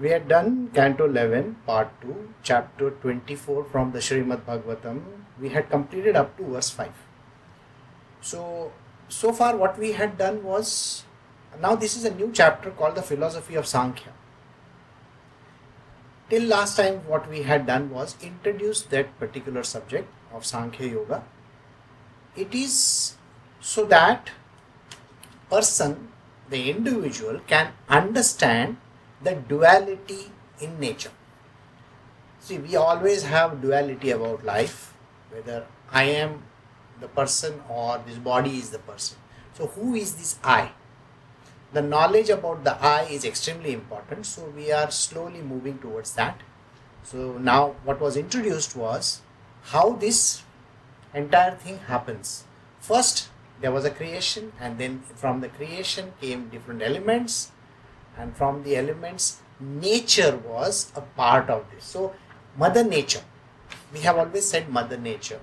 we had done Canto 11, Part 2, Chapter 24 from the Srimad Bhagavatam. We had completed up to verse 5. So, so far what we had done was, now this is a new chapter called the Philosophy of Sankhya. Till last time what we had done was introduce that particular subject of Sankhya Yoga. It is so that person, the individual can understand the duality in nature. See, we always have duality about life, whether I am the person or this body is the person. So, who is this I? The knowledge about the I is extremely important, so we are slowly moving towards that. So, now what was introduced was how this entire thing happens. First, there was a creation, and then from the creation came different elements, and from the elements nature was a part of this. So mother nature. We have always said mother nature.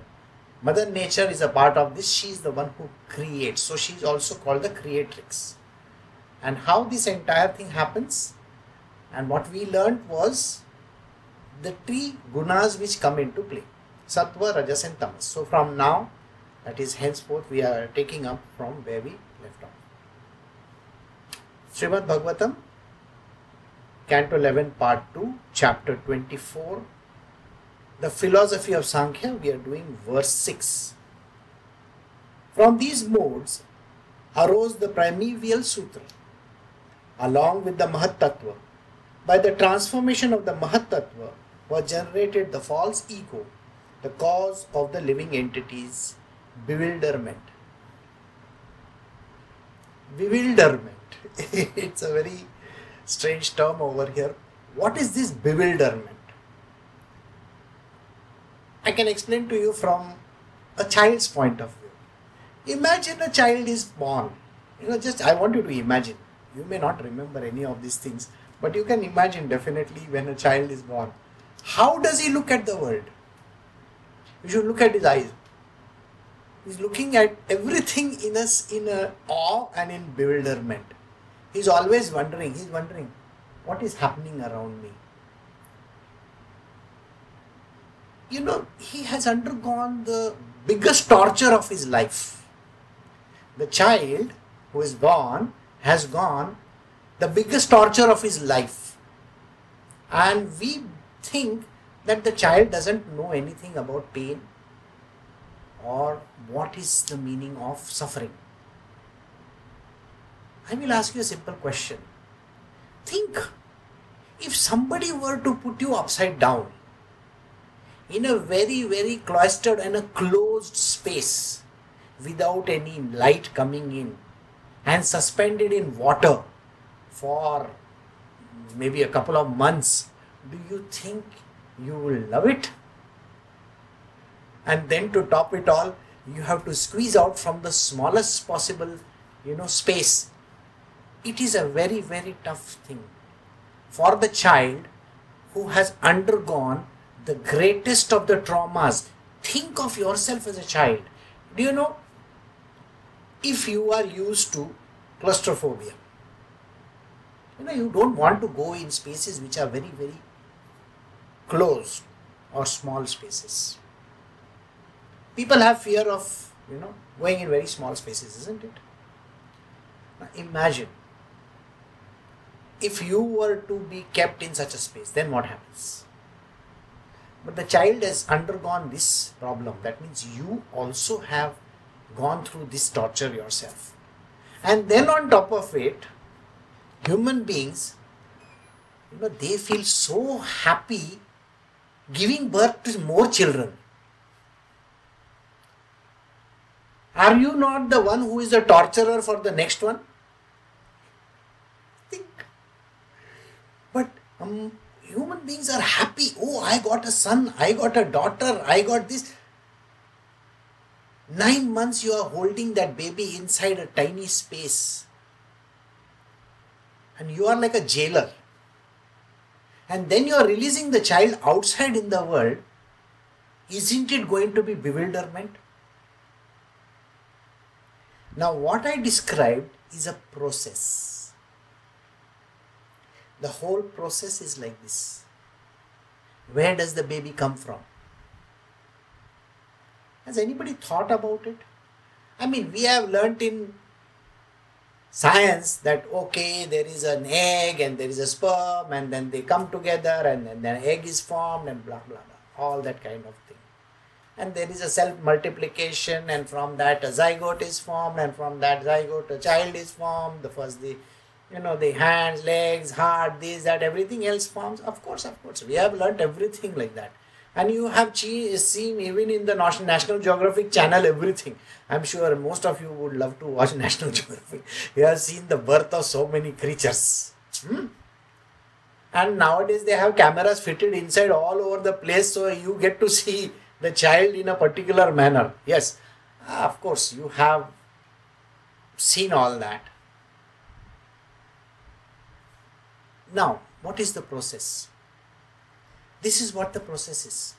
Mother nature is a part of this. She is the one who creates. So she is also called the creatrix. And how this entire thing happens? And what we learned was the three gunas which come into play. Sattva rajas and tamas. So from now that is henceforth we are taking up from where we left off. Srimad Bhagavatam Canto 11, Part 2, Chapter 24. The Philosophy of Sankhya, we are doing verse 6. From these modes arose the primeval sutra, along with the Mahat Tattva. By the transformation of the Mahat Tattva was generated the false ego, the cause of the living entities' bewilderment. Bewilderment. it's a very strange term over here. What is this bewilderment? I can explain to you from a child's point of view. Imagine a child is born. You know, just I want you to imagine. You may not remember any of these things, but you can imagine definitely when a child is born. How does he look at the world? You should look at his eyes. He's looking at everything in us in awe and in bewilderment. He's always wondering, he's wondering, what is happening around me? You know, he has undergone the biggest torture of his life. The child who is born has gone the biggest torture of his life. And we think that the child doesn't know anything about pain or what is the meaning of suffering. I will ask you a simple question. Think if somebody were to put you upside down in a very, very cloistered and a closed space without any light coming in and suspended in water for maybe a couple of months, do you think you will love it? And then to top it all, you have to squeeze out from the smallest possible, you know, space it is a very, very tough thing for the child who has undergone the greatest of the traumas. Think of yourself as a child. Do you know? If you are used to claustrophobia, you know, you don't want to go in spaces which are very, very closed or small spaces. People have fear of, you know, going in very small spaces, isn't it? Now imagine if you were to be kept in such a space, then what happens? But the child has undergone this problem. That means you also have gone through this torture yourself. And then on top of it, human beings, you know, they feel so happy giving birth to more children. Are you not the one who is a torturer for the next one? Um, human beings are happy. Oh, I got a son, I got a daughter, I got this. Nine months you are holding that baby inside a tiny space. And you are like a jailer. And then you are releasing the child outside in the world. Isn't it going to be bewilderment? Now, what I described is a process The whole process is like this. Where does the baby come from? Has anybody thought about it? I mean, we have learnt in science that okay, there is an egg and there is a sperm, and then they come together, and then the egg is formed, and blah blah blah, all that kind of thing. And there is a self multiplication, and from that a zygote is formed, and from that zygote a child is formed. The first the you know the hands, legs, heart, this, that, everything else forms. Of course, of course, we have learnt everything like that and you have seen even in the National Geographic channel everything. I'm sure most of you would love to watch National Geographic. You have seen the birth of so many creatures. Hmm? And nowadays they have cameras fitted inside all over the place so you get to see the child in a particular manner. Yes, ah, of course, you have seen all that. Now, what is the process? This is what the process is.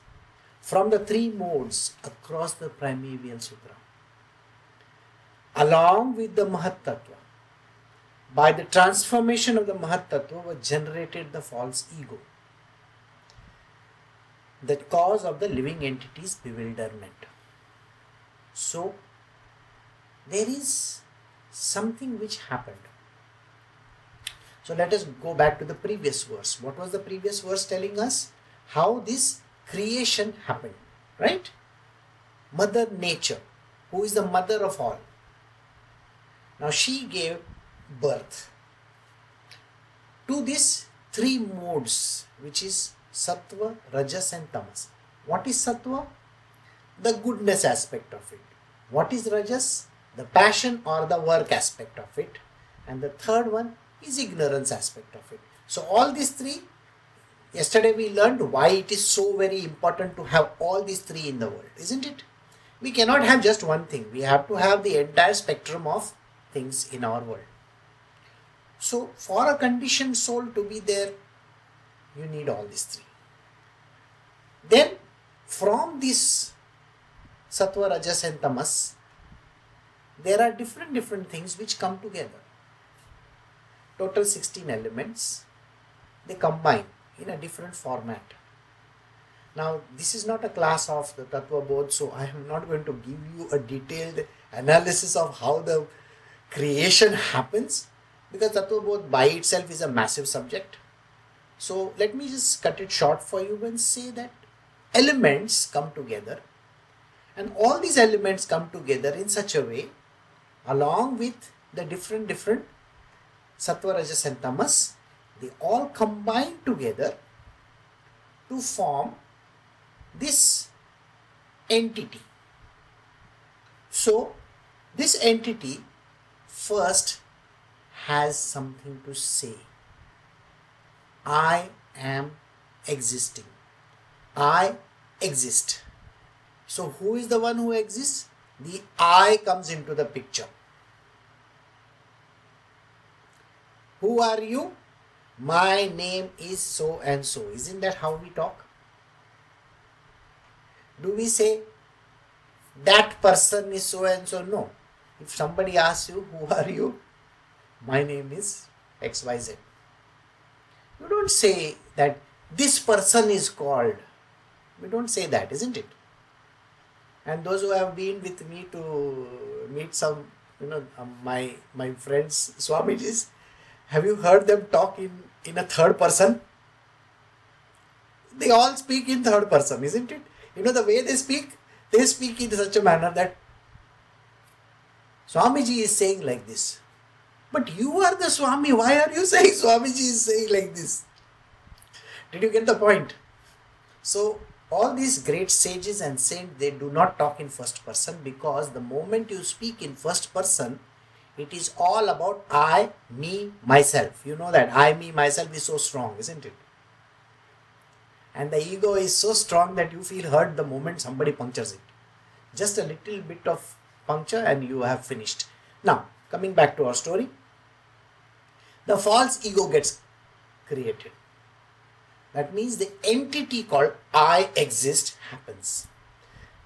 From the three modes across the primeval sutra, along with the Mahat Tattva, by the transformation of the Mahat Tattva was generated the false ego, the cause of the living entity's bewilderment. So, there is something which happened. So, let us go back to the previous verse. What was the previous verse telling us? how this creation happened, right? Mother Nature, who is the mother of all. Now she gave birth to these three modes, which is Sattva, Rajas, and Tamas. What is Sattva? The goodness aspect of it. What is Rajas? The passion or the work aspect of it. And the third one is ignorance aspect of it. So all these three Yesterday we learned why it is so very important to have all these three in the world, isn't it? We cannot have just one thing. We have to have the entire spectrum of things in our world. So, for a conditioned soul to be there, you need all these three. Then, from this sattva, rajas, and tamas, there are different different things which come together. Total 16 elements, they combine in a different format. Now, this is not a class of the Tattva Bodh, so I am not going to give you a detailed analysis of how the creation happens because Tattva Bodh by itself is a massive subject. So, let me just cut it short for you and say that elements come together, and all these elements come together in such a way, along with the different different Sattva, Rajas, and Tamas, they all combine together to form this entity. So, this entity first has something to say. I am existing. I exist. So, who is the one who exists? The I comes into the picture. Who are you? My name is so and so. Isn't that how we talk? Do we say that person is so and so? No. If somebody asks you, Who are you? My name is XYZ. You don't say that this person is called. We don't say that, isn't it? And those who have been with me to meet some, you know, um, my my friends, Swamijis, have you heard them talk in in a third person. They all speak in third person, isn't it? You know the way they speak? They speak in such a manner that Swamiji is saying like this. But you are the Swami. Why are you saying Swamiji is saying like this? Did you get the point? So, all these great sages and saints, they do not talk in first person because the moment you speak in first person, it is all about I, me, myself. You know that I, me, myself is so strong, isn't it? And the ego is so strong that you feel hurt the moment somebody punctures it. Just a little bit of puncture and you have finished. Now, coming back to our story, the false ego gets created. That means the entity called I exist happens,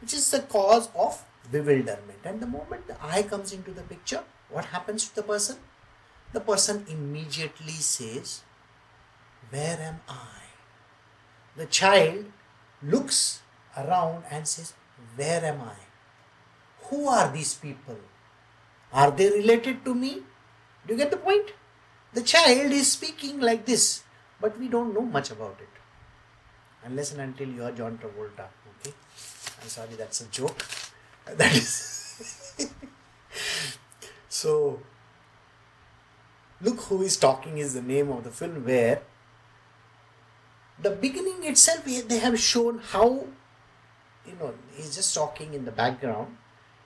which is the cause of bewilderment. And the moment the I comes into the picture, what happens to the person? The person immediately says, Where am I? The child looks around and says, Where am I? Who are these people? Are they related to me? Do you get the point? The child is speaking like this, but we don't know much about it. Unless and until you are John Travolta. Okay? I'm sorry, that's a joke. That is. so, Look Who is Talking is the name of the film where the beginning itself they have shown how you know he's just talking in the background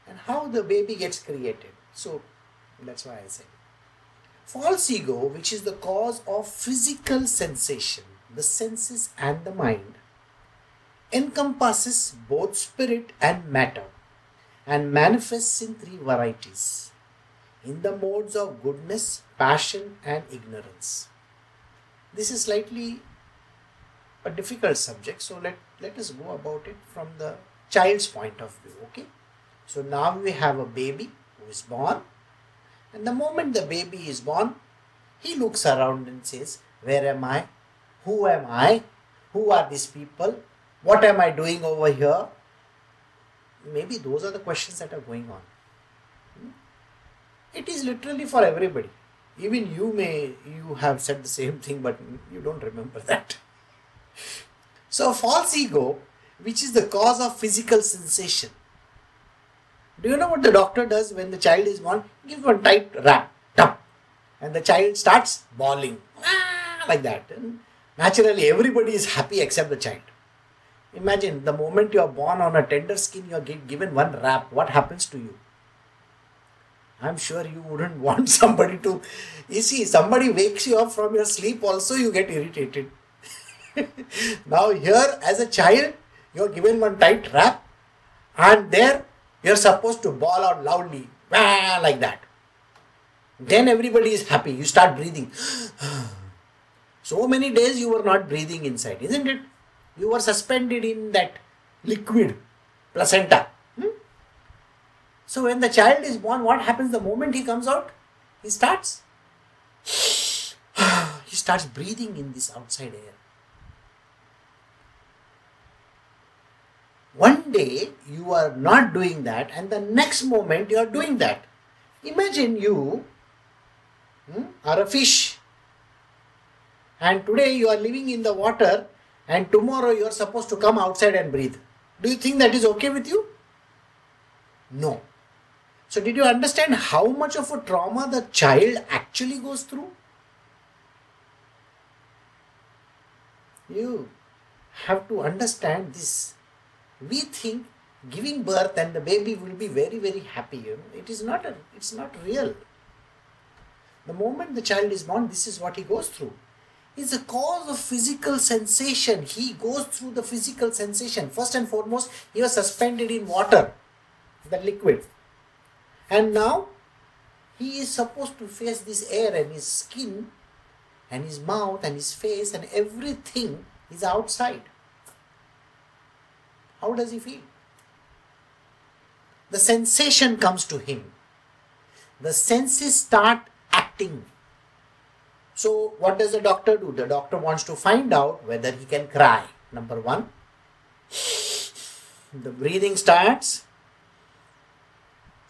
and how the baby gets created. So that's why I say false ego, which is the cause of physical sensation, the senses and the mind, encompasses both spirit and matter and manifests in three varieties in the modes of goodness, passion, and ignorance. This is slightly a difficult subject, so let, let us go about it from the child's point of view. Okay, so now we have a baby who is born, and the moment the baby is born, he looks around and says, Where am I? Who am I? Who are these people? What am I doing over here? Maybe those are the questions that are going on. It is literally for everybody. Even you may you have said the same thing, but you don't remember that. So false ego, which is the cause of physical sensation. Do you know what the doctor does when the child is born? Gives one tight rap, tap, and the child starts bawling ah, like that. And naturally, everybody is happy except the child. Imagine the moment you are born on a tender skin, you are given one rap. What happens to you? I'm sure you wouldn't want somebody to. You see, somebody wakes you up from your sleep, also, you get irritated. now, here, as a child, you're given one tight wrap, and there you're supposed to bawl out loudly, like that. Then everybody is happy. You start breathing. so many days you were not breathing inside, isn't it? You were suspended in that liquid placenta. So when the child is born, what happens the moment he comes out? He starts he starts breathing in this outside air. One day you are not doing that, and the next moment you are doing that. Imagine you hmm, are a fish, and today you are living in the water, and tomorrow you are supposed to come outside and breathe. Do you think that is okay with you? No. So, did you understand how much of a trauma the child actually goes through? You have to understand this. We think giving birth and the baby will be very very happy. You know, it is not a, it's not real. The moment the child is born, this is what he goes through. It's a cause of physical sensation. He goes through the physical sensation. First and foremost, he was suspended in water, the liquid and now he is supposed to face this air and his skin and his mouth and his face and everything is outside. How does he feel? The sensation comes to him. The senses start acting. So, what does the doctor do? The doctor wants to find out whether he can cry. Number one, the breathing starts,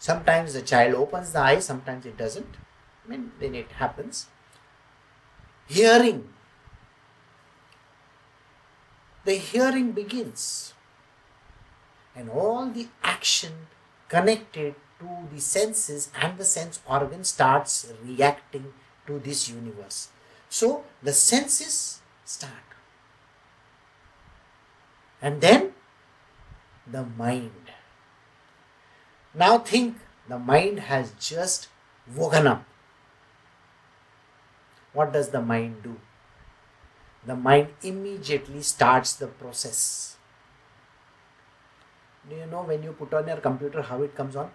Sometimes the child opens the eye, sometimes it doesn't. I mean, then it happens. Hearing. The hearing begins. And all the action connected to the senses and the sense organ starts reacting to this universe. So the senses start. And then the mind now think the mind has just woken up. What does the mind do? The mind immediately starts the process. Do you know when you put on your computer how it comes on?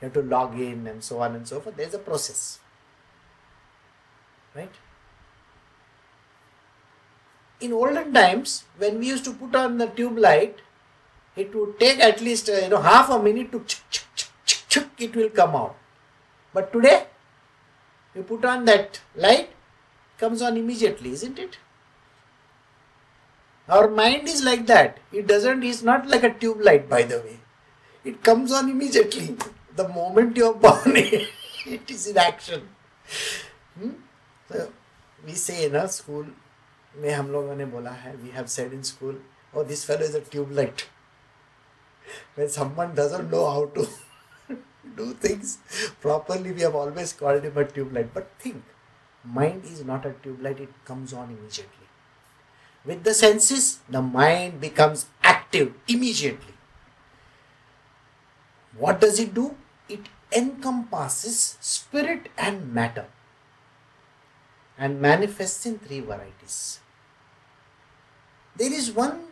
You have to log in and so on and so forth. There's a process. Right? In olden times, when we used to put on the tube light, it would take at least uh, you know half a minute to ch- ch- ch- ch- ch- it will come out but today you put on that light comes on immediately, isn't it? Our mind is like that. It doesn't, it's not like a tube light, by the way. It comes on immediately. The moment you are born, it is in action. Hmm? So, we say in our school, में हम लोगों ने बोला है we have said in school oh this fellow is a tube light when someone doesn't know how to do things properly we have always called him a tube light. But think mind is not a tube light it comes on immediately. With the senses the mind becomes active immediately. What does it do? It encompasses spirit and matter and manifests in three varieties. There is one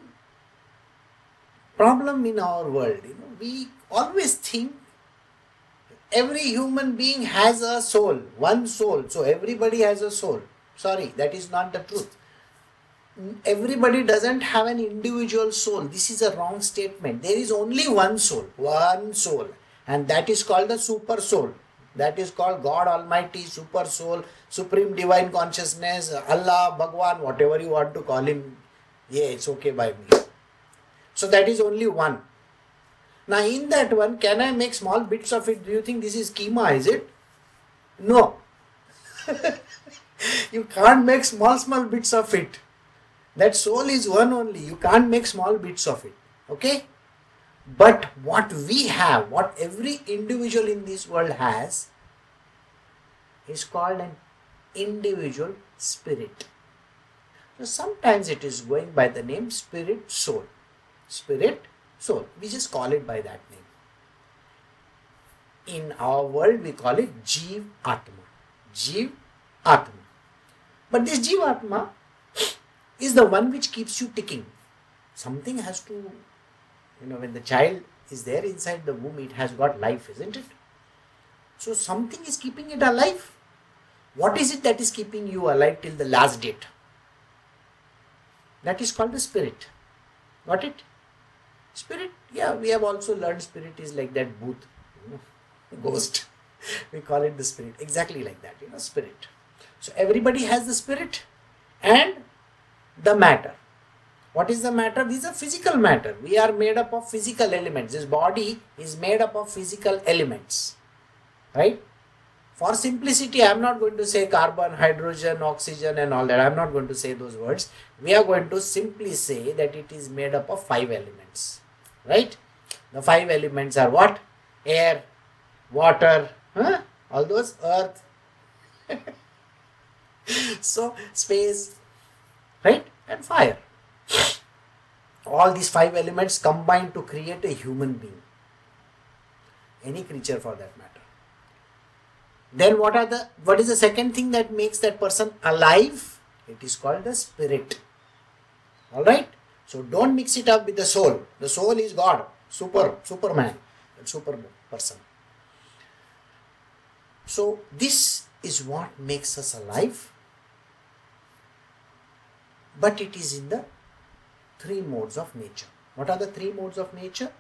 problem in our world. You know, we always think every human being has a soul, one soul. So everybody has a soul. Sorry, that is not the truth. Everybody doesn't have an individual soul. This is a wrong statement. There is only one soul, one soul, and that is called the super soul. That is called God Almighty, Super Soul, Supreme Divine Consciousness, Allah, Bhagwan, whatever you want to call Him yeah, it's okay by me. So that is only one. Now, in that one, can I make small bits of it? Do you think this is schema, is it? No. you can't make small, small bits of it. That soul is one only. You can't make small bits of it. Okay? But what we have, what every individual in this world has, is called an individual spirit. So sometimes it is going by the name spirit soul. Spirit soul. We just call it by that name. In our world, we call it Jeev Atma. Jeev Atma. But this Jeev Atma is the one which keeps you ticking. Something has to, you know, when the child is there inside the womb, it has got life, isn't it? So something is keeping it alive. What is it that is keeping you alive till the last date? That is called the spirit. Got it? Spirit, yeah, we have also learned spirit is like that booth, you know, ghost. we call it the spirit. Exactly like that, you know, spirit. So everybody has the spirit and the matter. What is the matter? These are physical matter. We are made up of physical elements. This body is made up of physical elements. Right? For simplicity, I am not going to say carbon, hydrogen, oxygen, and all that. I am not going to say those words. We are going to simply say that it is made up of five elements. Right? The five elements are what? Air, water, huh? all those, earth. so, space, right? And fire. All these five elements combine to create a human being. Any creature for that matter then what are the what is the second thing that makes that person alive it is called the spirit all right so don't mix it up with the soul. The soul is god. Super superman. Super person. So this is what makes us alive. But it is in the three modes of nature. What are the three modes of nature?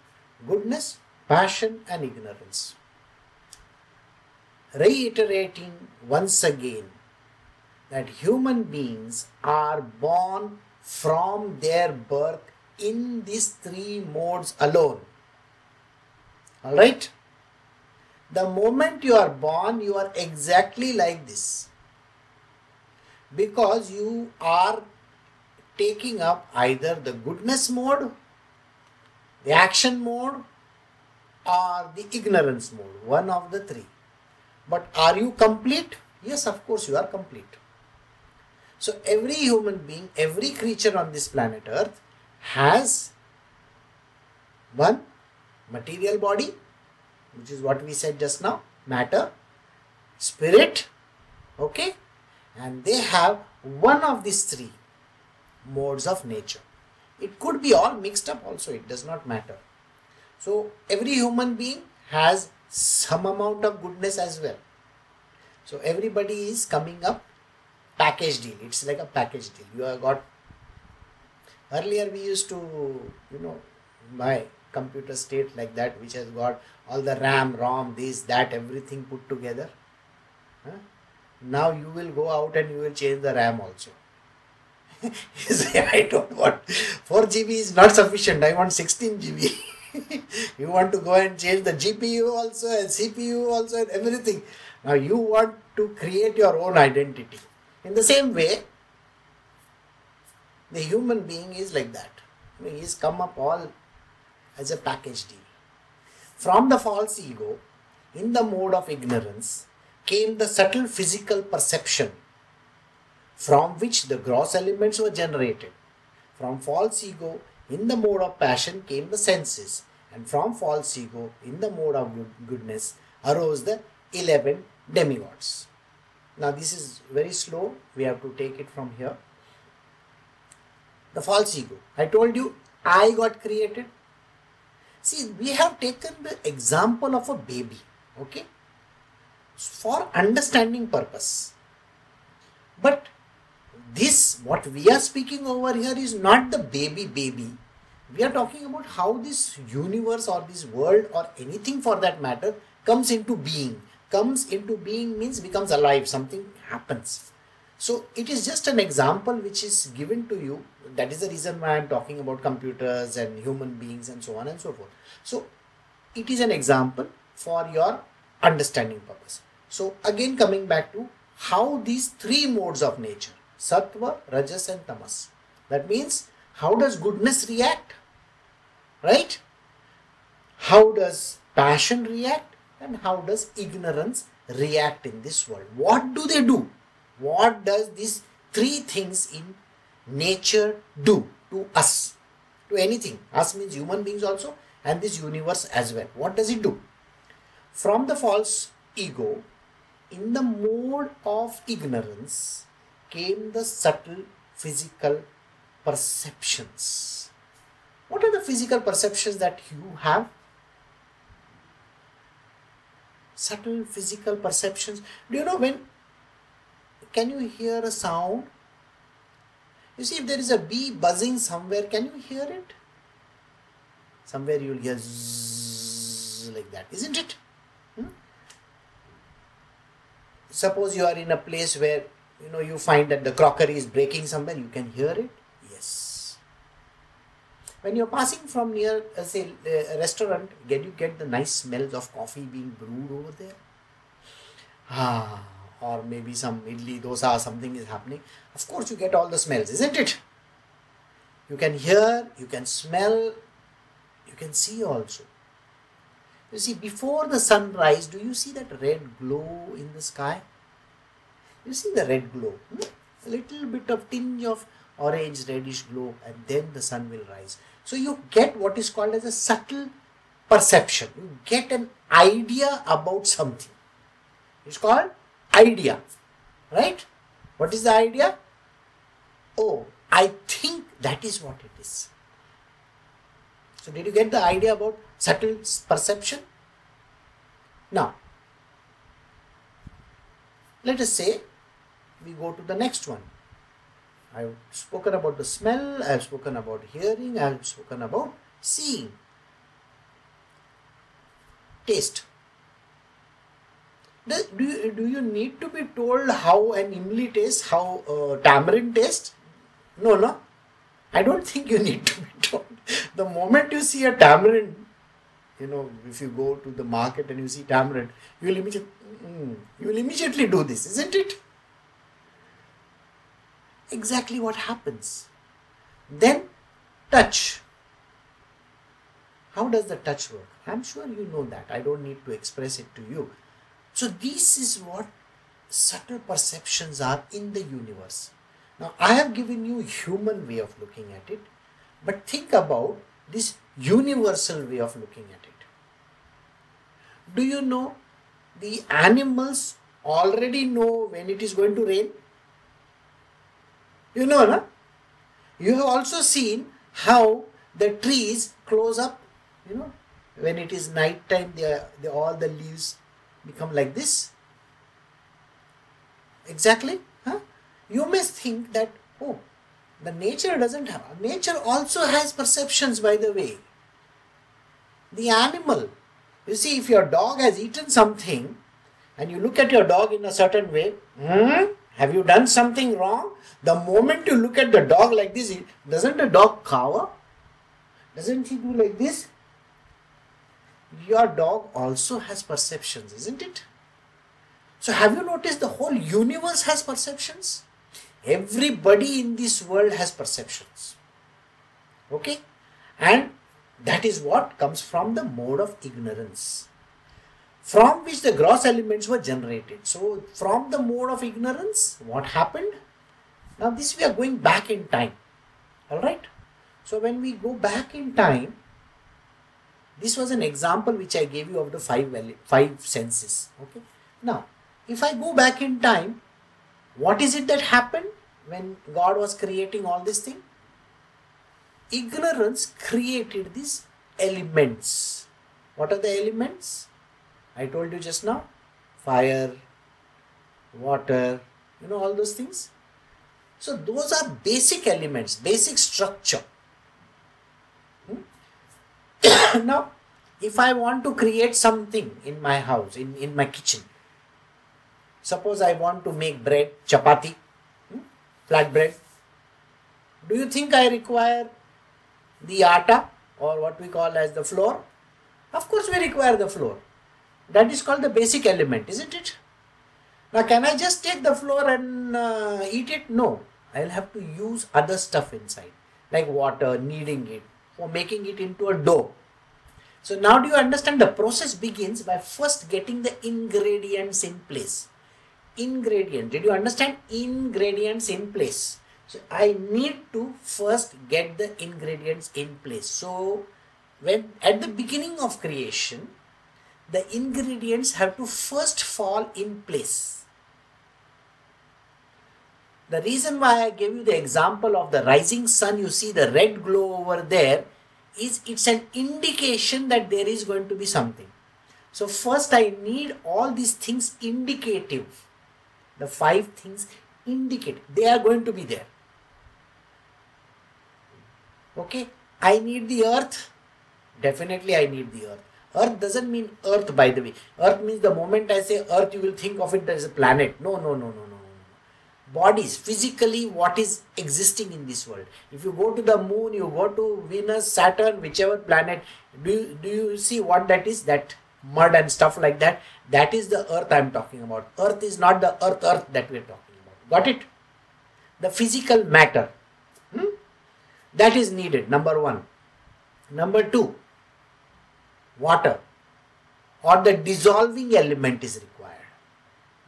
Goodness passion and ignorance. Reiterating once again that human beings are born from their birth in these three modes alone. Alright? The moment you are born, you are exactly like this. Because you are taking up either the goodness mode, the action mode, or the ignorance mode, one of the three. But are you complete? Yes, of course, you are complete. So, every human being, every creature on this planet Earth has one material body, which is what we said just now matter, spirit, okay, and they have one of these three modes of nature. It could be all mixed up also, it does not matter. So, every human being has some amount of goodness as well. So everybody is coming up package deal. It's like a package deal. You have got earlier we used to you know buy computer state like that which has got all the RAM, ROM, this, that, everything put together. Huh? now you will go out and you will change the ram also you say i don't want 4 gb is not sufficient i want 16 gb you want to go and change the gpu also and cpu also and everything now you want to create your own identity in the same way the human being is like that he has come up all as a package deal from the false ego in the mode of ignorance came the subtle physical perception from which the gross elements were generated. From false ego, in the mode of passion, came the senses, and from false ego, in the mode of goodness, arose the 11 demigods. Now, this is very slow, we have to take it from here. The false ego. I told you, I got created. See, we have taken the example of a baby, okay? for understanding purpose. But this, what we are speaking over here, is not the baby baby. We are talking about how this universe or this world or anything for that matter comes into being. Comes into being means becomes alive, something happens. So it is just an example which is given to you. That is the reason why I am talking about computers and human beings and so on and so forth. So it is an example for your understanding purpose. So again coming back to how these three modes of nature, sattva, rajas and tamas. That means how does goodness react? Right? How does passion react? And how does ignorance react in this world? What do they do? What does these three things in nature do to us? To anything. Us means human beings also and this universe as well. What does it do? From the false ego, in the mode of ignorance, came the subtle physical perceptions. What are the physical perceptions that you have? Subtle physical perceptions. Do you know when? Can you hear a sound? You see, if there is a bee buzzing somewhere, can you hear it? Somewhere you'll hear like that, isn't it? Hmm? Suppose you are in a place where you know you find that the crockery is breaking somewhere, you can hear it. When you're passing from near, uh, say, a restaurant, can you get the nice smells of coffee being brewed over there? Ah, or maybe some idli, dosa, something is happening. Of course, you get all the smells, isn't it? You can hear, you can smell, you can see also. You see, before the sunrise, do you see that red glow in the sky? You see the red glow. Hmm? A little bit of tinge of orange reddish glow, and then the sun will rise. So you get what is called as a subtle perception. You get an idea about something. It's called idea. Right? What is the idea? Oh, I think that is what it is. So, did you get the idea about subtle perception? Now, let us say we go to the next one. I have spoken about the smell, I have spoken about hearing, I have spoken about seeing. Taste. Do you, do you need to be told how an imli tastes, how uh, tamarind tastes? No, no. I don't think you need to be told. The moment you see a tamarind, you know, if you go to the market and you see tamarind, you will immediately, mm, you will immediately do this, isn't it? Exactly what happens. Then touch. How does the touch work? I'm sure you know that. I don't need to express it to you. So this is what subtle perceptions are in the universe. Now, I have given you human way of looking at it, but think about this universal way of looking at it. Do you know the animals already know when it is going to rain? You know, na? You have also seen how the trees close up, you know, when it is night time, they, they, all the leaves become like this. Exactly Huh? you may think that, oh, the nature doesn't have, nature also has perceptions, by the way. The animal, you see, if your dog has eaten something, and you look at your dog in a certain way, hmm, have you done something wrong? The moment you look at the dog like this, doesn't the dog cower? Doesn't he do like this? Your dog also has perceptions, isn't it? So, have you noticed the whole universe has perceptions? Everybody in this world has perceptions. Okay? And that is what comes from the mode of ignorance from which the gross elements were generated. So, from the mode of ignorance, what happened? Now, this we are going back in time. Alright? So, when we go back in time, this was an example which I gave you of the five, five senses. Okay? Now, if I go back in time, what is it that happened when God was creating all this thing? Ignorance created these elements. What are the elements? I told you just now fire, water, you know, all those things. So, those are basic elements, basic structure. Hmm? now, if I want to create something in my house, in, in my kitchen, suppose I want to make bread, chapati, hmm? flat bread, do you think I require the atta or what we call as the flour? Of course, we require the flour. That is called the basic element, isn't it? Now, can I just take the flour and uh, eat it? No. I'll have to use other stuff inside, like water, kneading it, for making it into a dough. So, now do you understand the process begins by first getting the ingredients in place. Ingredient. Did you understand? Ingredients in place. So, I need to first get the ingredients in place. So, when at the beginning of creation, the ingredients have to first fall in place. The reason why I gave you the example of the rising sun, you see the red glow over there, is it's an indication that there is going to be something. So, first I need all these things indicative. The five things indicate they are going to be there. Okay, I need the earth. Definitely, I need the earth. Earth doesn't mean earth, by the way. Earth means the moment I say earth, you will think of it as a planet. No, no, no, no, no. Bodies, physically, what is existing in this world. If you go to the moon, you go to Venus, Saturn, whichever planet, do you, do you see what that is? That mud and stuff like that. That is the earth I am talking about. Earth is not the earth, earth that we are talking about. Got it? The physical matter. Hmm? That is needed, number one. Number two, water or the dissolving element is required.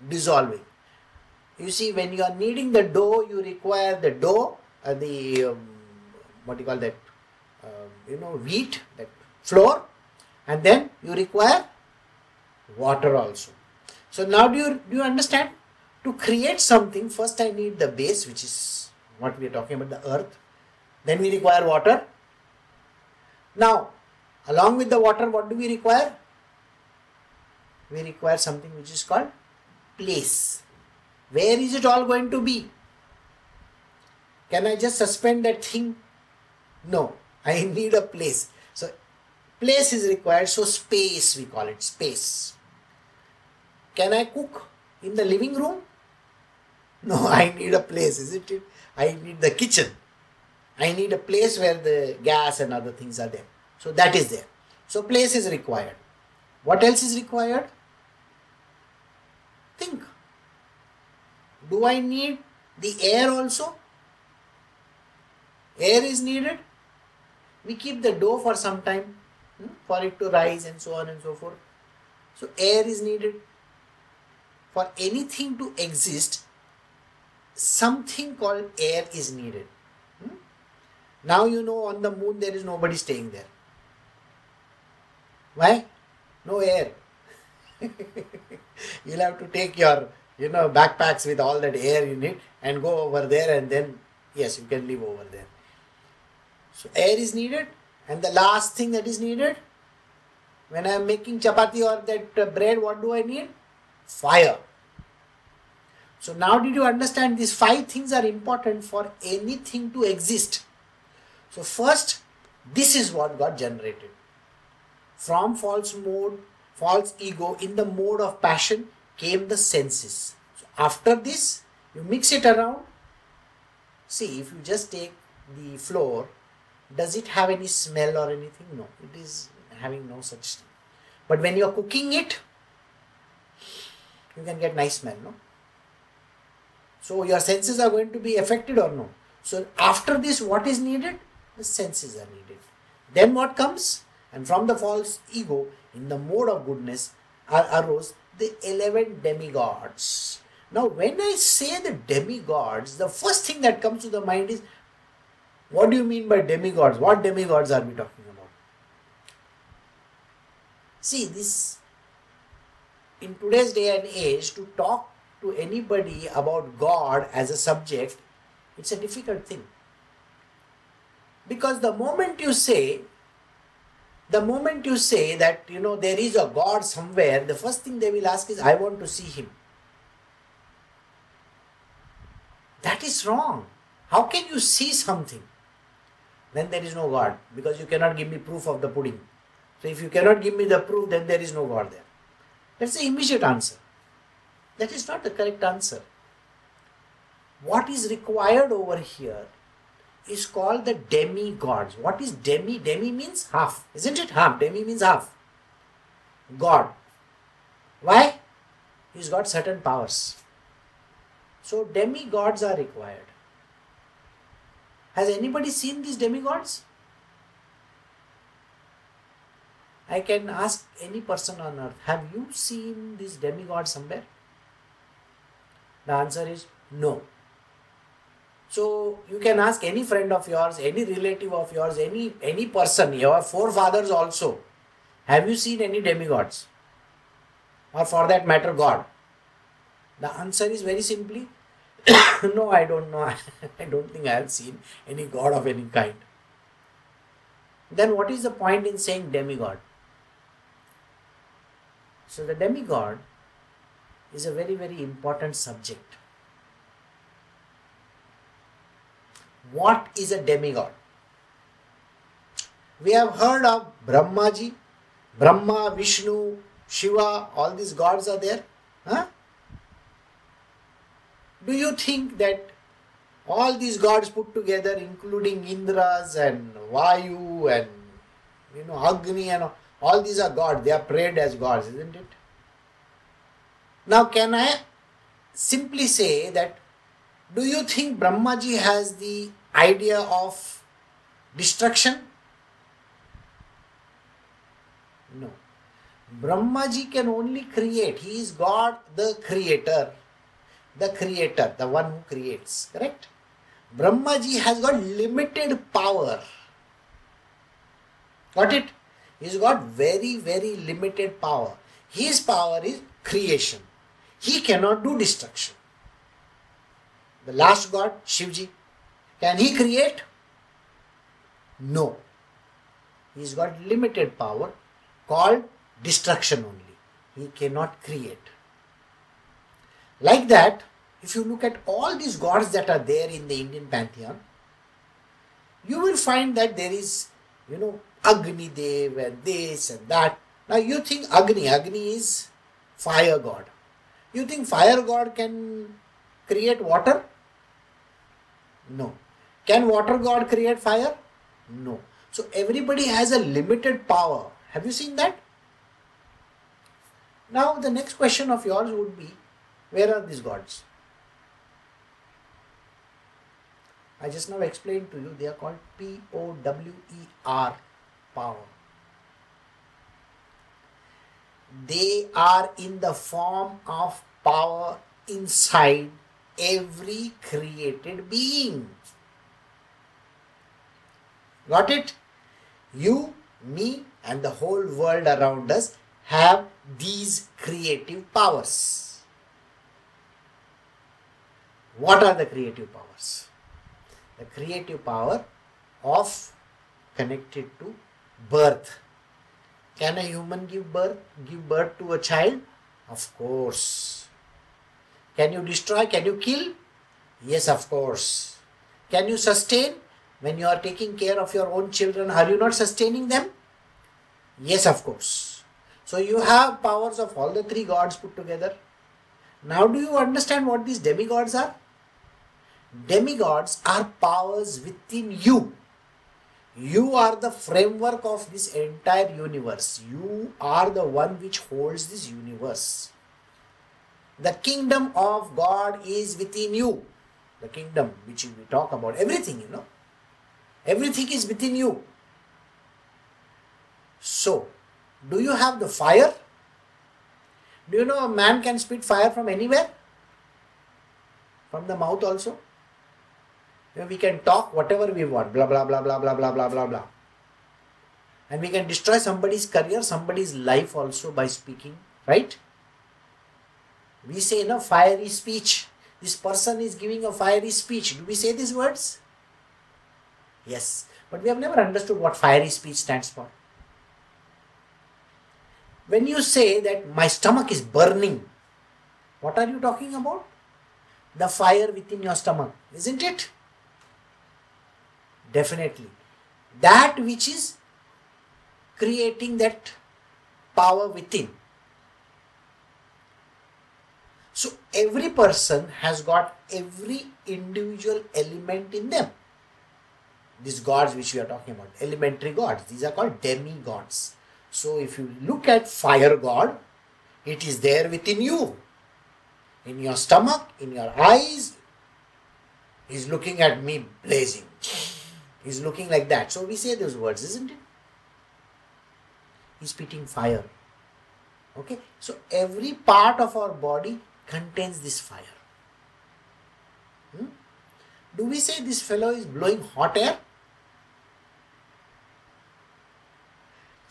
Dissolving. You see, when you are kneading the dough, you require the dough, uh, the um, what do you call that? Um, you know, wheat, that flour, and then you require water also. So now, do you do you understand? To create something, first I need the base, which is what we are talking about, the earth. Then we require water. Now, Along with the water, what do we require? We require something which is called place. Where is it all going to be? Can I just suspend that thing? No, I need a place. So, place is required, so space we call it space. Can I cook in the living room? No, I need a place, isn't it? I need the kitchen. I need a place where the gas and other things are there. So that is there. So place is required. What else is required? Think. Do I need the air also? Air is needed. We keep the dough for some time hmm, for it to rise and so on and so forth. So air is needed. For anything to exist, something called air is needed. Hmm? Now you know on the moon there is nobody staying there. Why? No air. You'll have to take your, you know, backpacks with all that air in it and go over there and then, yes, you can live over there. So air is needed. And the last thing that is needed, when I am making chapati or that uh, bread, what do I need? Fire. So now did you understand these five things are important for anything to exist. So first, this is what got generated from false mode, false ego in the mode of passion, came the senses. So after this, you mix it around. See, if you just take the flour, does it have any smell or anything? No, it is having no such thing. But when you are cooking it, you can get nice smell, no? So your senses are going to be affected or no? So after this, what is needed? The senses are needed. Then what comes? And from the false ego, in the mode of goodness, arose the 11 demigods. Now, when I say the demigods, the first thing that comes to the mind is what do you mean by demigods? What demigods are we talking about? See, this in today's day and age, to talk to anybody about God as a subject, it's a difficult thing. Because the moment you say the moment you say that you know there is a god somewhere the first thing they will ask is i want to see him. That is wrong. How can you see something then there is no god? Because you cannot give me proof of the pudding. So if you cannot give me the proof then there is no god there. That's the immediate answer. That is not the correct answer. What is required over here is called the demigods. What is demi? Demi means half, isn't it? Half. Demi means half. God. Why? He's got certain powers. So demigods are required. Has anybody seen these demigods? I can ask any person on earth, have you seen this demigod somewhere? The answer is no. So you can ask any friend of yours, any relative of yours, any any person, your forefathers also. Have you seen any demigods? Or for that matter, God? The answer is very simply no, I don't know. I don't think I have seen any god of any kind. Then what is the point in saying demigod? So the demigod is a very, very important subject. What is a demigod? We have heard of Brahmaji, Brahma, Vishnu, Shiva, all these gods are there. Huh? Do you think that all these gods put together, including Indras and Vayu and you know Agni and all, all these are gods, they are prayed as gods, isn't it? Now, can I simply say that do you think Brahmaji has the idea of destruction? No. Brahmaji can only create. He is God, the creator. The creator, the one who creates. Correct? Brahmaji has got limited power. Got it? He's got very, very limited power. His power is creation. He cannot do destruction the last god, Shivji. Can he create? No. He's got limited power called destruction only. He cannot create. Like that, if you look at all these gods that are there in the Indian pantheon, you will find that there is, you know, Agni Dev and this and that. Now you think Agni, Agni is fire god. You think fire god can create water? No. Can water god create fire? No. So everybody has a limited power. Have you seen that? Now the next question of yours would be, where are these gods? I just now explained to you they are called P O W E R power. They are in the form of power inside every created being. Got it? You, me, and the whole world around us have these creative powers. What are the creative powers? The creative power of connected to birth. Can a human give birth give birth to a child? Of course. Can you destroy? Can you kill? Yes, of course. Can you sustain? When you are taking care of your own children, are you not sustaining them? Yes, of course. So you have powers of all the three gods put together. Now, do you understand what these demigods are? Demigods are powers within you. You are the framework of this entire universe. You are the one which holds this universe. The kingdom of God is within you. The kingdom which we talk about, everything, you know. Everything is within you. So, do you have the fire? Do you know a man can spit fire from anywhere? From the mouth also? You know, we can talk whatever we want, blah blah blah blah blah blah blah blah blah. And we can destroy somebody's career, somebody's life also by speaking, right? We say, no, fiery speech. This person is giving a fiery speech. Do we say these words? Yes. But we have never understood what fiery speech stands for. When you say that my stomach is burning, what are you talking about? The fire within your stomach, isn't it? Definitely. That which is creating that power within. So every person has got every individual element in them. These gods which we are talking about, elementary gods, these are called demigods. So if you look at fire god, it is there within you. In your stomach, in your eyes, he's looking at me blazing. He's looking like that. So we say those words, isn't it? He's spitting fire. Okay? So every part of our body contains this fire. Hmm? Do we say this fellow is blowing hot air?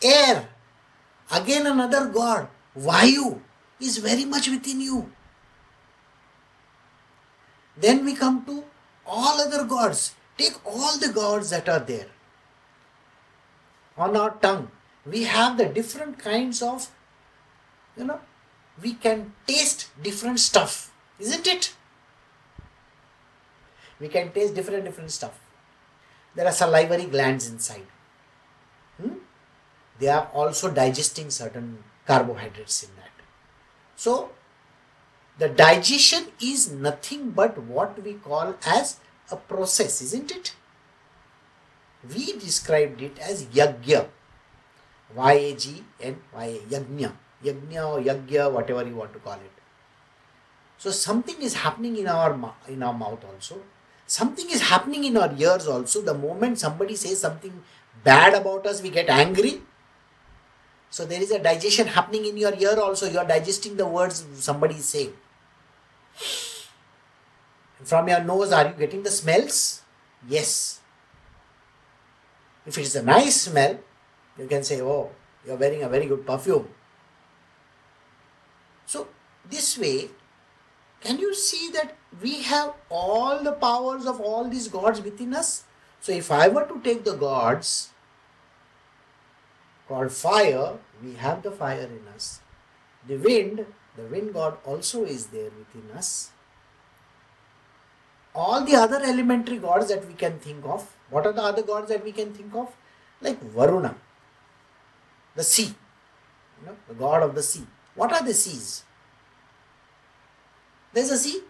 Air, again another god, Vayu, is very much within you. Then we come to all other gods. Take all the gods that are there. On our tongue, we have the different kinds of, you know, we can taste different stuff, isn't it? We can taste different different stuff. There are salivary glands inside. Hmm? They are also digesting certain carbohydrates in that. So the digestion is nothing but what we call as a process, isn't it? We described it as yagya. Y-A-G-N-Y-A, yagnya yajna or yagya, whatever you want to call it. So something is happening in our in our mouth also. Something is happening in our ears also. The moment somebody says something bad about us, we get angry. So there is a digestion happening in your ear also. You are digesting the words somebody is saying. From your nose, are you getting the smells? Yes. If it is a nice smell, you can say, Oh, you're wearing a very good perfume. This way, can you see that we have all the powers of all these gods within us? So, if I were to take the gods called fire, we have the fire in us. The wind, the wind god also is there within us. All the other elementary gods that we can think of, what are the other gods that we can think of? Like Varuna, the sea, you know, the god of the sea. What are the seas? There's a sea.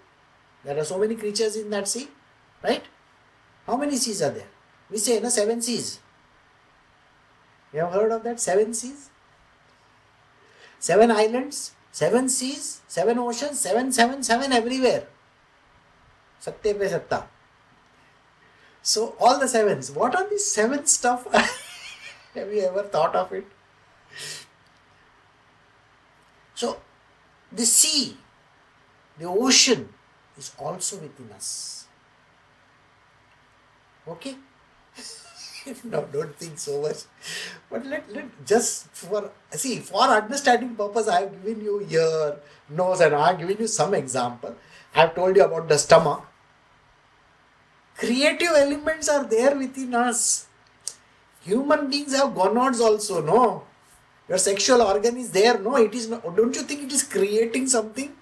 There are so many creatures in that sea, right? How many seas are there? We say, no, seven seas. You have heard of that? Seven seas? Seven islands, seven seas, seven oceans, seven, seven, seven everywhere. Satte pe satta. So, all the sevens. What are these seven stuff? have you ever thought of it? So, the sea, the ocean is also within us. Okay? no, don't think so much. But let, let just for see for understanding purpose, I have given you ear, nose, and I have given you some example. I have told you about the stomach. Creative elements are there within us. Human beings have gonads also, no? Your sexual organ is there. No, it is. Don't you think it is creating something?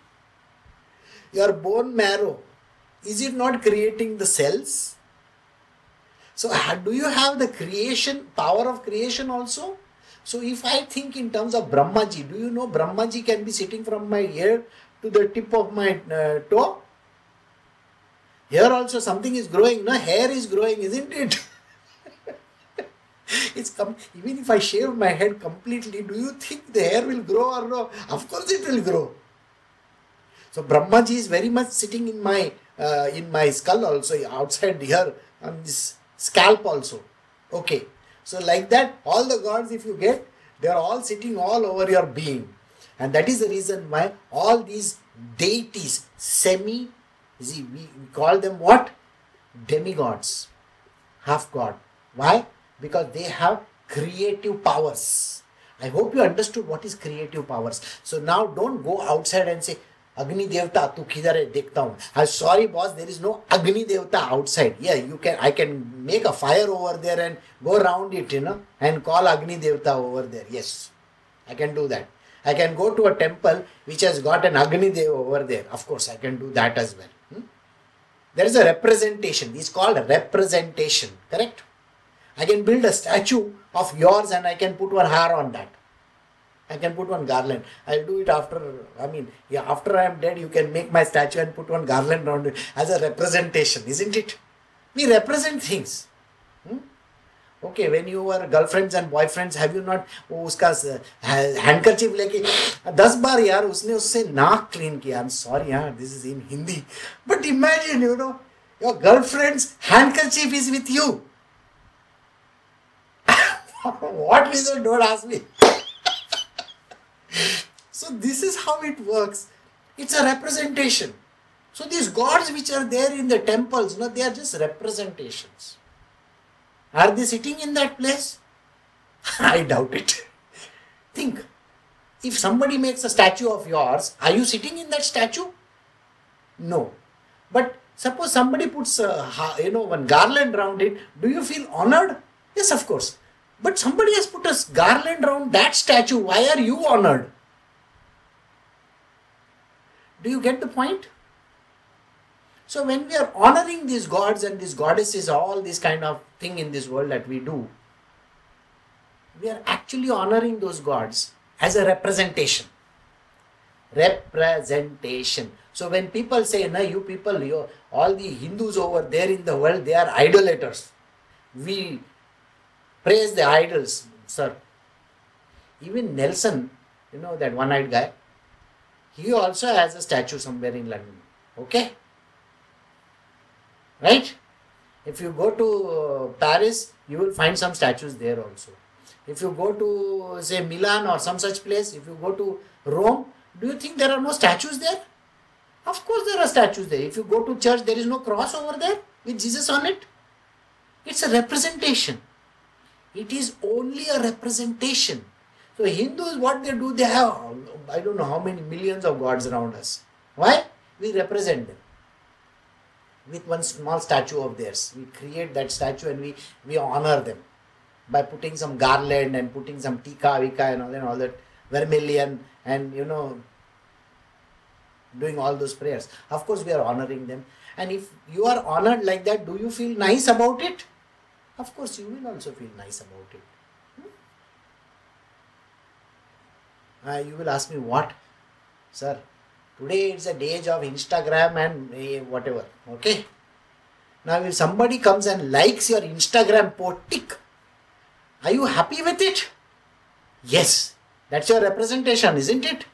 Your bone marrow, is it not creating the cells? So, do you have the creation, power of creation also? So, if I think in terms of Brahmaji, do you know Brahmaji can be sitting from my ear to the tip of my uh, toe. Here also something is growing, no? Hair is growing, isn't it? it's com- even if I shave my head completely, do you think the hair will grow or no? Of course it will grow. So Brahmaji is very much sitting in my uh, in my skull also outside here on this scalp also. Okay. So like that, all the gods if you get, they are all sitting all over your being. And that is the reason why all these deities, semi, see, we call them what? Demigods, half god. Why? Because they have creative powers. I hope you understood what is creative powers. So now don't go outside and say, अग्नि देवता तू किधर है? देखता हूँ। I sorry boss there is no Agni Devata outside yeah you can I can make a fire over there and go round it you know and call Agni Devata over there yes I can do that I can go to a temple which has got an Agnidev over there of course I can do that as well there is a representation is called representation correct I can build a statue of yours and I can put were haar on that I can put one garland. I'll do it after, I mean, yeah, after I am dead, you can make my statue and put one garland around it as a representation, isn't it? We represent things. Hmm? Okay when you are girlfriends and boyfriends have you not वो उसका handkerchief लेके दस बार यार उसने उससे नाक clean किया I am sorry यार this is in Hindi but imagine you know your girlfriends handkerchief is with you what reason don't ask me so this is how it works it's a representation so these gods which are there in the temples no they are just representations are they sitting in that place? I doubt it. Think. If somebody makes a statue of yours, are you sitting in that statue? No. But suppose somebody puts a, you know one garland around it, do you feel honored? Yes, of course. But somebody has put a garland around that statue. Why are you honored? Do you get the point? So when we are honoring these gods and these goddesses, all this kind of thing in this world that we do, we are actually honoring those gods as a representation. Representation. So when people say, "No, you people, you all the Hindus over there in the world, they are idolaters. We praise the idols, sir." Even Nelson, you know that one-eyed guy, he also has a statue somewhere in London. Okay right? If you go to uh, Paris, you will find some statues there also. If you go to, say, Milan or some such place, if you go to Rome, do you think there are no statues there? Of course, there are statues there. If you go to church, there is no cross over there with Jesus on it. It's a representation. It is only a representation. So, Hindus, what they do, they have, I don't know how many millions of gods around us. Why? We represent them with one small statue of theirs. We create that statue and we, we honor them by putting some garland and putting some tika, vika and all, and all that vermilion and you know doing all those prayers. Of course, we are honoring them. And if you are honored like that, do you feel nice about it? Of course, you will also feel nice about it. Uh, you will ask me, what? Sir, Today it's a age of Instagram and uh, whatever. Okay. Now if somebody comes and likes your Instagram post. Are you happy with it? Yes. That's your representation, isn't it?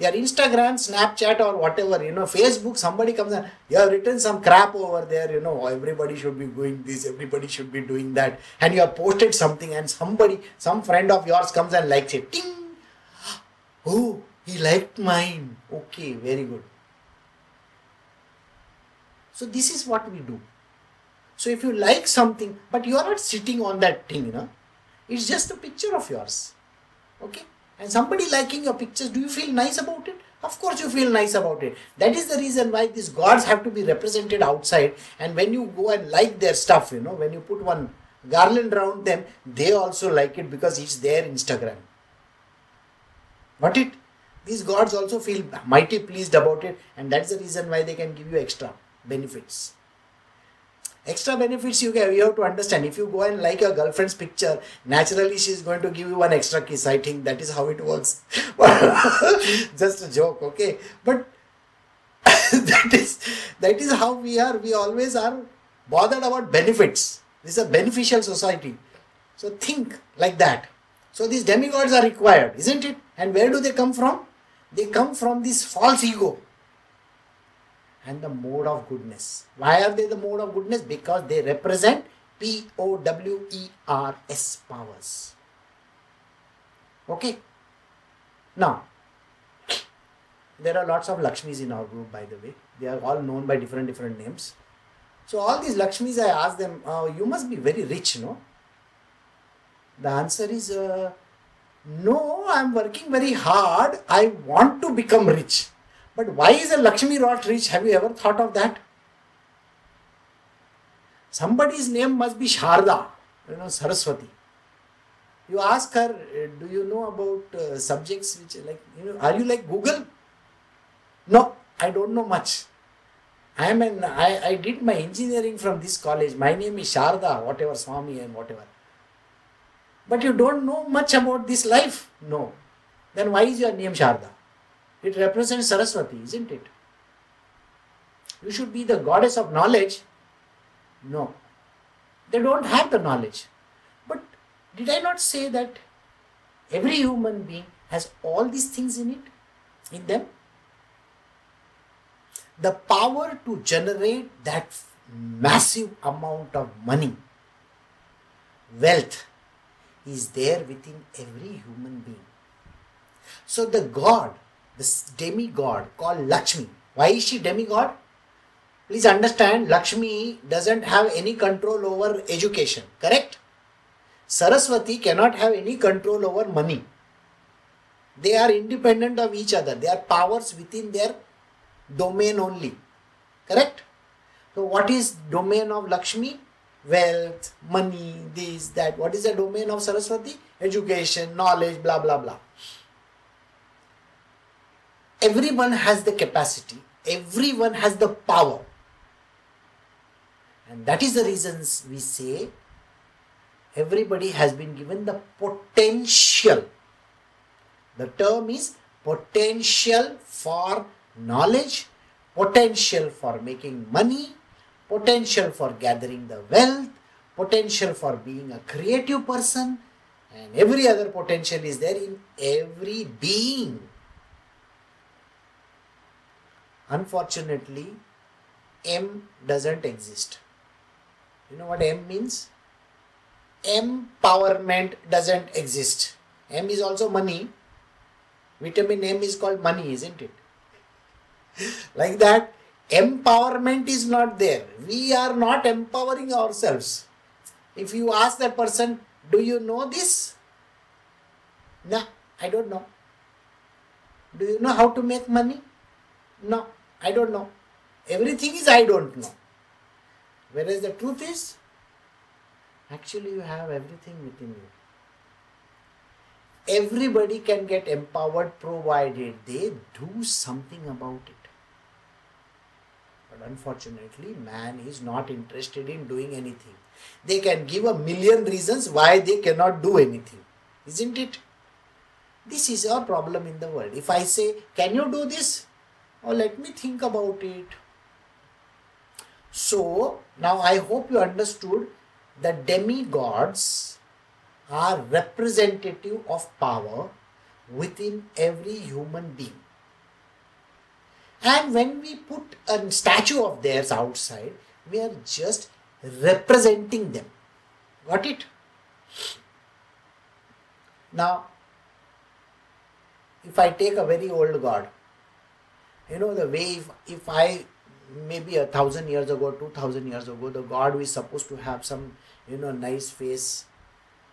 Your Instagram, Snapchat or whatever, you know, Facebook, somebody comes and you have written some crap over there, you know, everybody should be doing this, everybody should be doing that. And you have posted something and somebody, some friend of yours comes and likes it. Ting! Oh, he liked mine. Okay, very good. So this is what we do. So if you like something, but you are not sitting on that thing, you know, it's just a picture of yours. Okay? And somebody liking your pictures, do you feel nice about it? Of course you feel nice about it. That is the reason why these gods have to be represented outside. And when you go and like their stuff, you know, when you put one garland around them, they also like it because it's their Instagram. What it? these gods also feel mighty pleased about it and that's the reason why they can give you extra benefits. Extra benefits you get you have to understand. If you go and like your girlfriend's picture naturally she is going to give you one extra kiss. I think that is how it works. Just a joke okay? But that is that is how we are. We always are bothered about benefits. This is a beneficial society. So think like that so these demigods are required isn't it and where do they come from they come from this false ego and the mode of goodness. Why are they the mode of goodness? Because they represent P O W E R S powers. Okay? Now, there are lots of Lakshmis in our group, by the way. They are all known by different different names. So all these Lakshmis, I ask them, uh, you must be very rich, no? The answer is, uh, no, I'm working very hard. I want to become rich. But why is a Lakshmi not rich? Have you ever thought of that? Somebody's name must be Sharda, you know, Saraswati. You ask her, do you know about uh, subjects which, like, you know, are you like Google? No, I don't know much. I am an, I, I did my engineering from this college. My name is Sharda, whatever, Swami and whatever. But you don't know much about this life? No. Then why is your name Sharda? It represents Saraswati, isn't it? You should be the goddess of knowledge. No. They don't have the knowledge. But did I not say that every human being has all these things in it, in them? The power to generate that massive amount of money, wealth, is there within every human being. So the God this demigod called Lakshmi. Why is she demigod? Please understand, Lakshmi doesn't have any control over education, correct? Saraswati cannot have any control over money. They are independent of each other. They are powers within their domain only. Correct? So what is domain of Lakshmi? Wealth, money, this, that. What is the domain of Saraswati? Education, knowledge, blah, blah, blah everyone has the capacity, everyone has the power. And that is the reasons we say everybody has been given the potential. The term is potential for knowledge, potential for making money, potential for gathering the wealth, potential for being a creative person, and every other potential is there in every being. Unfortunately, M doesn't exist. You know what M means? Empowerment doesn't exist. M is also money. Vitamin M is called money, isn't it? like that, empowerment is not there. We are not empowering ourselves. If you ask that person, Do you know this? No, I don't know. Do you know how to make money? No, I don't know. Everything is I don't know. Whereas the truth is, actually, you have everything within you. Everybody can get empowered provided they do something about it. But unfortunately, man is not interested in doing anything. They can give a million reasons why they cannot do anything. Isn't it? This is our problem in the world. If I say, Can you do this? Oh, let me think about it. So, now I hope you understood that demigods are representative of power within every human being. And when we put a statue of theirs outside, we are just representing them. Got it? Now, if I take a very old god, you know the way if, if i maybe a thousand years ago two thousand years ago the god is supposed to have some you know nice face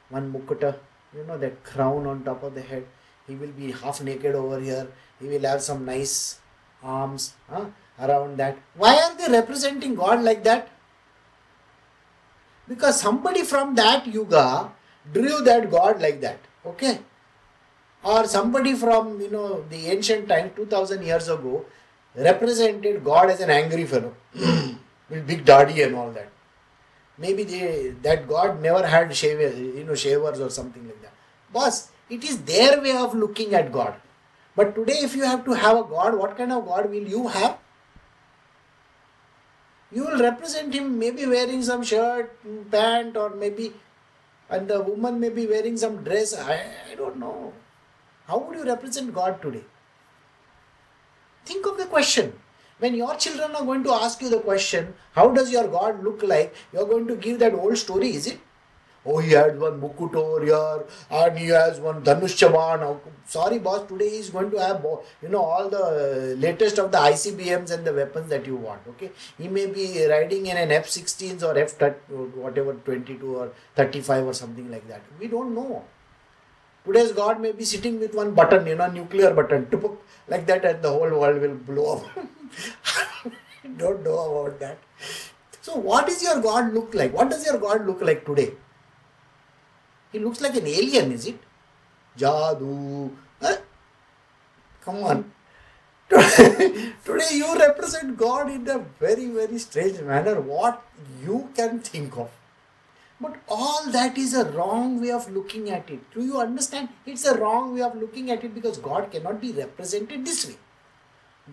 one mukuta you know that crown on top of the head he will be half naked over here he will have some nice arms huh, around that. Why are they representing god like that? Because somebody from that yuga drew that god like that okay? Or somebody from you know the ancient time 2000 years ago represented god as an angry fellow with big daddy and all that. Maybe they, that god never had shavers you know shavers or something like that. Boss it is their way of looking at god but today if you have to have a god what kind of god will you have? You will represent him maybe wearing some shirt pant or maybe and the woman may be wearing some dress. I, I don't know. How would you represent god today? Think of the question. When your children are going to ask you the question how does your god look like? You're going to give that old story is it Oh, he has one Mukut over here, and he has one Dhanush Chavan. Oh, sorry, boss, today he's going to have, you know, all the latest of the ICBMs and the weapons that you want. Okay, he may be riding in an F-16s or F whatever 22 or 35 or something like that. We don't know. Today's God may be sitting with one button, you know, nuclear button, like that, and the whole world will blow up. don't know about that. So, what is your God look like? What does your God look like today? He looks like an alien, is it? Jadu. Huh? Eh? Come on. Today you represent God in a very, very strange manner. What you can think of. But all that is a wrong way of looking at it. Do you understand? It's a wrong way of looking at it because God cannot be represented this way.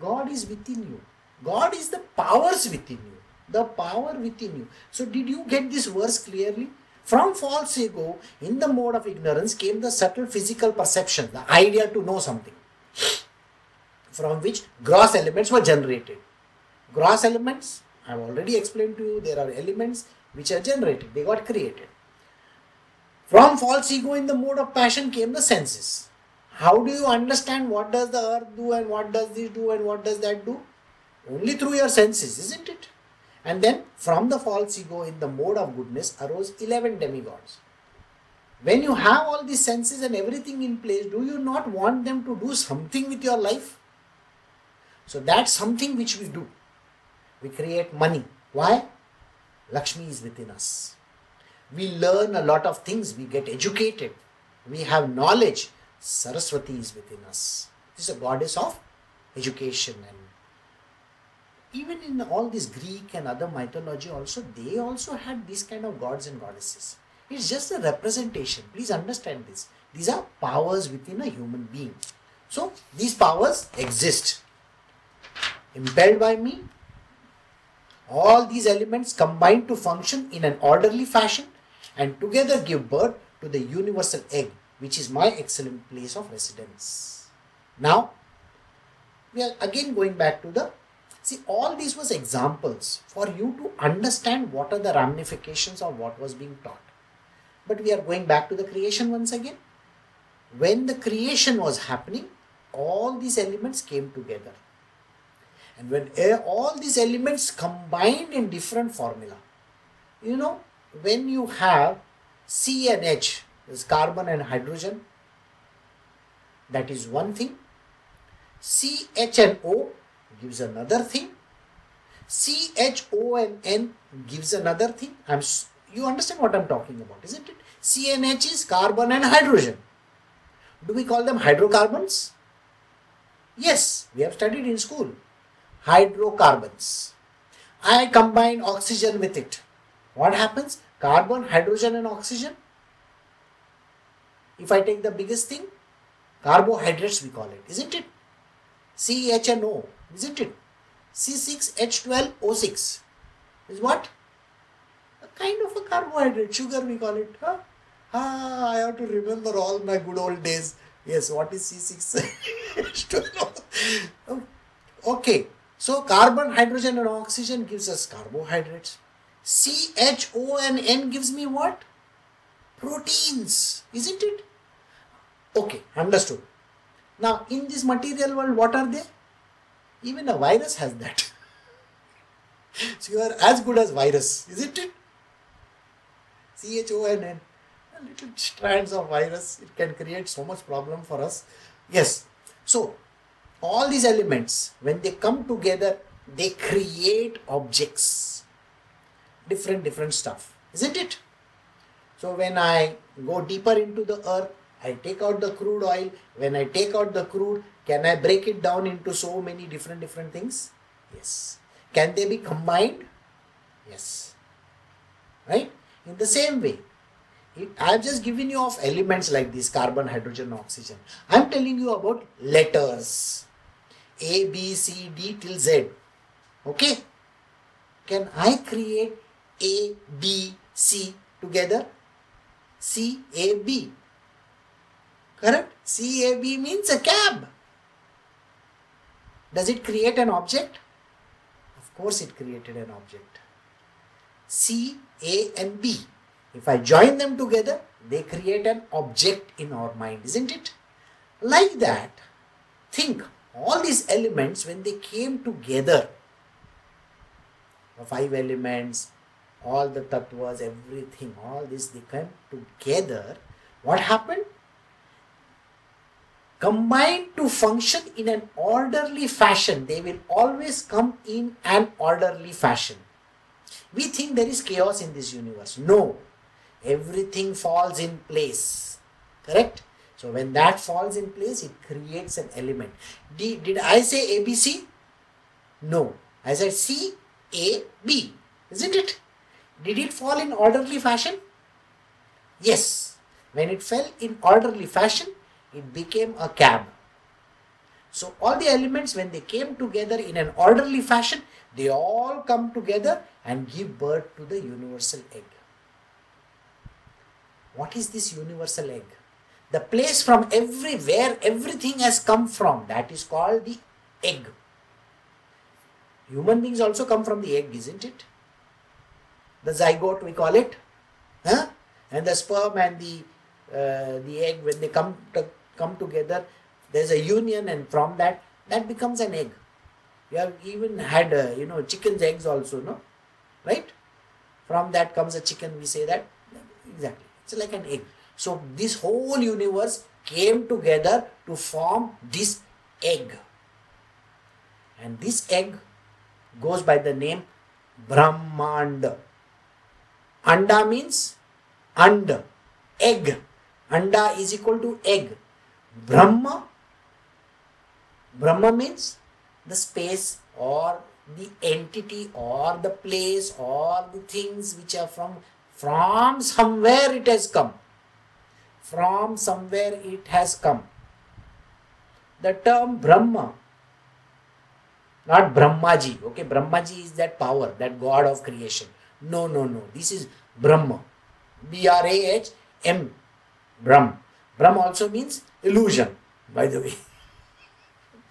God is within you. God is the powers within you. The power within you. So, did you get this verse clearly? From false ego, in the mode of ignorance, came the subtle physical perception, the idea to know something, from which gross elements were generated. Gross elements, I have already explained to you, there are elements which are generated, they got created. From false ego, in the mode of passion, came the senses. How do you understand what does the earth do and what does this do and what does that do? Only through your senses, isn't it? And then from the false ego in the mode of goodness arose 11 demigods. When you have all these senses and everything in place, do you not want them to do something with your life? So that's something which we do. We create money. Why? Lakshmi is within us. We learn a lot of things. We get educated. We have knowledge. Saraswati is within us. This is a goddess of education and even in all this Greek and other mythology also, they also had these kind of gods and goddesses. It's just a representation. Please understand this. These are powers within a human being. So these powers exist. Impelled by me, all these elements combine to function in an orderly fashion and together give birth to the universal egg, which is my excellent place of residence. Now, we are again going back to the See, all these was examples for you to understand what are the ramifications of what was being taught. But we are going back to the creation once again. When the creation was happening, all these elements came together. And when all these elements combined in different formula, you know, when you have C and H, is carbon and hydrogen, that is one thing. C, H and O gives another thing. C H O and N gives another thing. I'm you understand what I'm talking about, isn't it? CNH is carbon and hydrogen. Do we call them hydrocarbons? Yes, we have studied in school. Hydrocarbons. I combine oxygen with it. What happens? Carbon, hydrogen, and oxygen. If I take the biggest thing, carbohydrates we call it, isn't it? CHNO isn't it? C6H12O6 is what? A kind of a carbohydrate, sugar we call it. Huh? Ah, I have to remember all my good old days. Yes, what is C6H12O? okay, so carbon, hydrogen, and oxygen gives us carbohydrates. CHO and N gives me what? Proteins, isn't it? Okay, understood. Now, in this material world, what are they? Even a virus has that. so you are as good as virus, isn't it? CHONN, little strands of virus, it can create so much problem for us. Yes. So all these elements, when they come together, they create objects. Different, different stuff, isn't it? So when I go deeper into the earth, I take out the crude oil. When I take out the crude, can I break it down into so many different different things? Yes. Can they be combined? Yes. right? In the same way i have just given you of elements like this carbon hydrogen oxygen. I am telling you about letters. A b c d till z. Okay? Can i create a b c together? C a b. Correct? C a b means a cab does it create an object of course it created an object C, A and B. If I join them together, they create an object in our mind, isn't it? Like that, think all these elements when they came together, the five elements, all the tattvas, everything, all this they came together. What happened? Combined to function in an orderly fashion, they will always come in an orderly fashion we think there is chaos in this universe. No, everything falls in place. Correct? So when that falls in place, it creates an element. Did, did I say ABC? No. I said C, A, B. Isn't it? Did it fall in orderly fashion? Yes. When it fell in orderly fashion, it became a cab. So all the elements, when they came together in an orderly fashion, they all come together and give birth to the universal egg. What is this universal egg? The place from everywhere everything has come from, that is called the egg. Human beings also come from the egg, isn't it? The zygote, we call it. Huh? And the sperm and the, uh, the egg, when they come, to, come together, there's a union, and from that, that becomes an egg. You have even had, uh, you know, chicken's eggs also, no? Right? From that comes a chicken, we say that. Exactly. It's like an egg. So this whole universe came together to form this egg. And this egg goes by the name Brahmanda. Anda means and, egg. Anda is equal to egg. Brahma, Brahma means the space or the entity or the place or the things which are from from somewhere it has come. From somewhere it has come. The term brahma not brahmaji okay? Brahmaji is that power that god of creation. No no no. This is brahma. B r a h m brahm brahm also means illusion by the way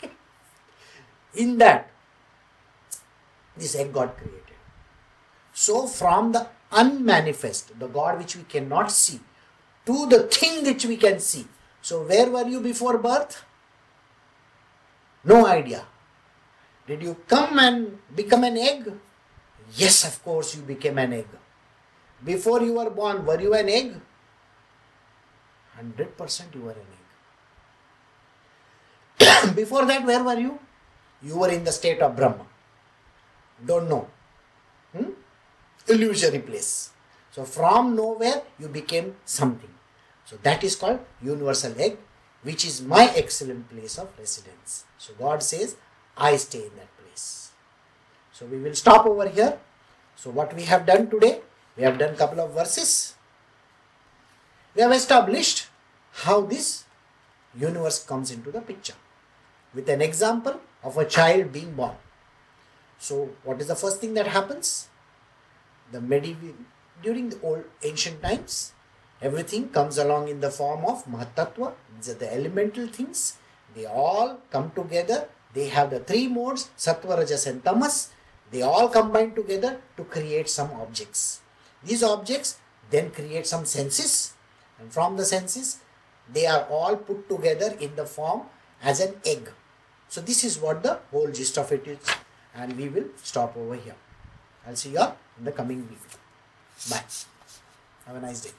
in that this egg got created. So, from the unmanifest, the God which we cannot see, to the thing which we can see. So, where were you before birth? No idea. Did you come and become an egg? Yes, of course, you became an egg. Before you were born, were you an egg? 100% you were an egg. Before that, where were you? You were in the state of Brahma. Don't know. Hmm? Illusory place. So from nowhere you became something. So that is called universal egg, which is my excellent place of residence. So God says, I stay in that place. So we will stop over here. So what we have done today, we have done couple of verses. We have established how this universe comes into the picture with an example of a child being born. So, what is the first thing that happens? The medieval, during the old ancient times, everything comes along in the form of Mahatattva, these are the elemental things. They all come together. They have the three modes, Sattva, Rajas, and Tamas. They all combine together to create some objects. These objects then create some senses, and from the senses, they are all put together in the form as an egg. So this is what the whole gist of it is and we will stop over here. I'll see you all in the coming week. Bye. Have a nice day.